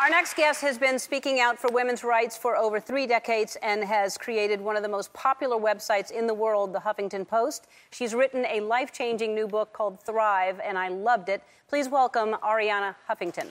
Our next guest has been speaking out for women's rights for over three decades and has created one of the most popular websites in the world, the Huffington Post. She's written a life changing new book called Thrive, and I loved it. Please welcome Arianna Huffington.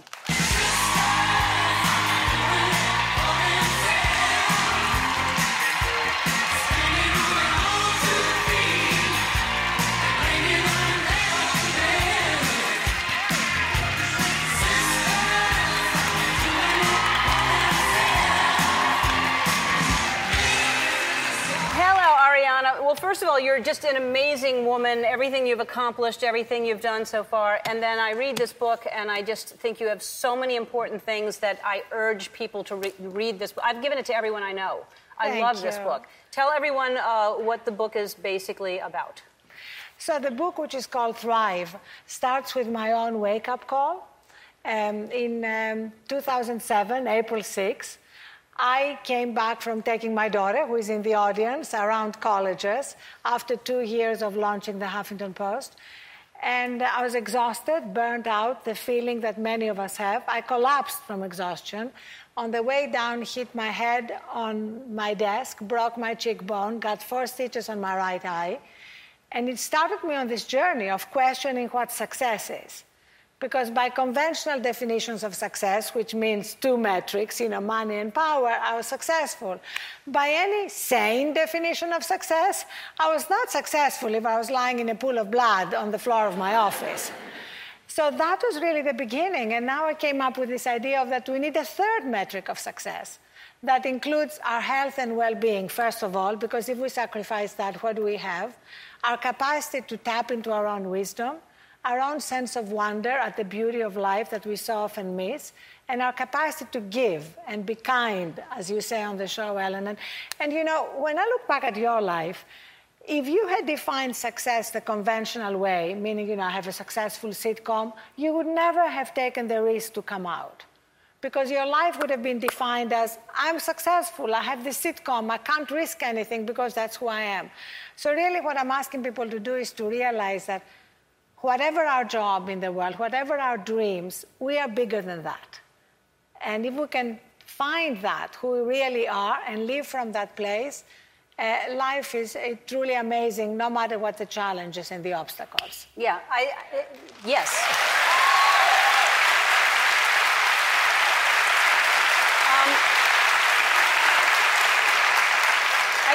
Well, first of all, you're just an amazing woman. Everything you've accomplished, everything you've done so far. And then I read this book, and I just think you have so many important things that I urge people to re- read this book. I've given it to everyone I know. I Thank love you. this book. Tell everyone uh, what the book is basically about. So, the book, which is called Thrive, starts with my own wake up call. Um, in um, 2007, April 6, I came back from taking my daughter, who is in the audience, around colleges after two years of launching the Huffington Post. And I was exhausted, burnt out, the feeling that many of us have. I collapsed from exhaustion. On the way down, hit my head on my desk, broke my cheekbone, got four stitches on my right eye. And it started me on this journey of questioning what success is. Because by conventional definitions of success, which means two metrics, you know, money and power, I was successful. By any sane definition of success, I was not successful if I was lying in a pool of blood on the floor of my office. So that was really the beginning. And now I came up with this idea of that we need a third metric of success that includes our health and well being, first of all, because if we sacrifice that, what do we have? Our capacity to tap into our own wisdom our own sense of wonder at the beauty of life that we so often miss, and our capacity to give and be kind, as you say on the show, Ellen. And, and you know, when I look back at your life, if you had defined success the conventional way, meaning, you know, I have a successful sitcom, you would never have taken the risk to come out. Because your life would have been defined as I'm successful, I have this sitcom, I can't risk anything because that's who I am. So, really, what I'm asking people to do is to realize that whatever our job in the world, whatever our dreams, we are bigger than that. And if we can find that, who we really are, and live from that place, uh, life is uh, truly amazing, no matter what the challenges and the obstacles. Yeah, I, I yes.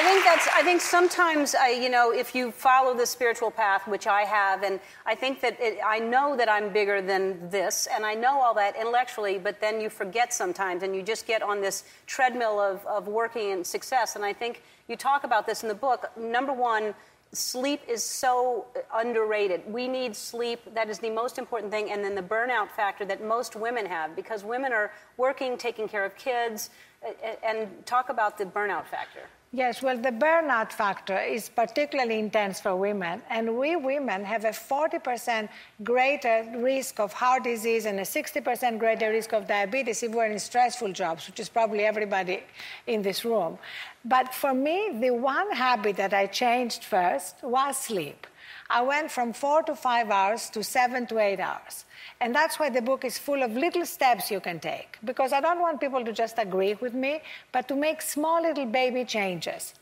Think that's. I think sometimes, I, you know, if you follow the spiritual path, which I have, and I think that it, I know that I'm bigger than this, and I know all that intellectually, but then you forget sometimes, and you just get on this treadmill of, of working and success. And I think you talk about this in the book. Number one, sleep is so underrated. We need sleep. That is the most important thing. And then the burnout factor that most women have because women are working, taking care of kids, and talk about the burnout factor. Yes, well, the burnout factor is particularly intense for women, and we women have a 40% greater risk of heart disease and a 60% greater risk of diabetes if we're in stressful jobs, which is probably everybody in this room. But for me, the one habit that I changed first was sleep. I went from four to five hours to seven to eight hours. And that's why the book is full of little steps you can take. Because I don't want people to just agree with me, but to make small little baby changes.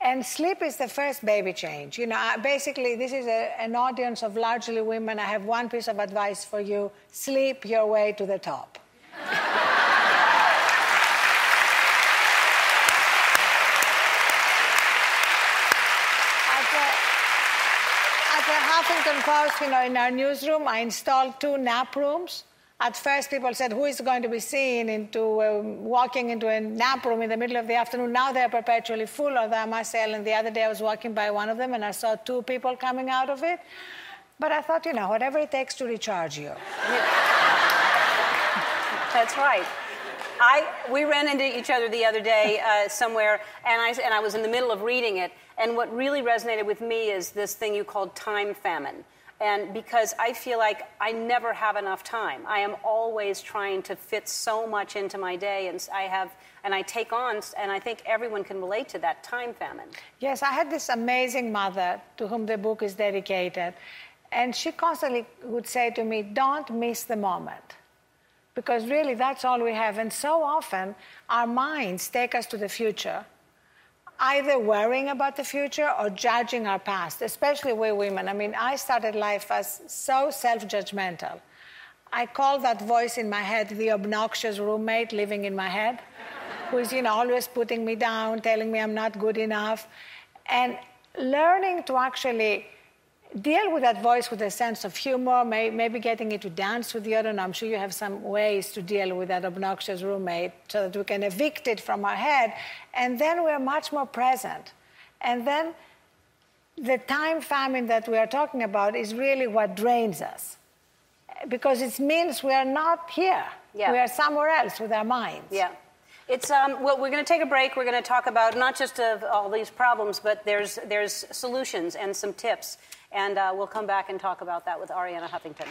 And sleep is the first baby change. You know, basically, this is a, an audience of largely women. I have one piece of advice for you sleep your way to the top. Huffington Post, you know, in our newsroom, I installed two nap rooms. At first, people said, "Who is going to be seen into uh, walking into a nap room in the middle of the afternoon?" Now they're perpetually full. Although I must say, and the other day I was walking by one of them and I saw two people coming out of it. But I thought, you know, whatever it takes to recharge you. That's right. I, we ran into each other the other day uh, somewhere, and I, and I was in the middle of reading it. And what really resonated with me is this thing you called time famine. And because I feel like I never have enough time, I am always trying to fit so much into my day, and I have, and I take on, and I think everyone can relate to that time famine. Yes, I had this amazing mother to whom the book is dedicated, and she constantly would say to me, "Don't miss the moment." Because really that's all we have. And so often our minds take us to the future, either worrying about the future or judging our past, especially we women. I mean, I started life as so self judgmental. I call that voice in my head the obnoxious roommate living in my head, who's, you know, always putting me down, telling me I'm not good enough. And learning to actually deal with that voice with a sense of humor, may, maybe getting it to dance with the other. don't. I'm sure you have some ways to deal with that obnoxious roommate so that we can evict it from our head. And then we're much more present. And then the time famine that we are talking about is really what drains us because it means we are not here. Yeah. We are somewhere else with our minds. Yeah. It's um, well, we're going to take a break. We're going to talk about not just of all these problems, but there's there's solutions and some tips, and uh, we'll come back and talk about that with Arianna Huffington.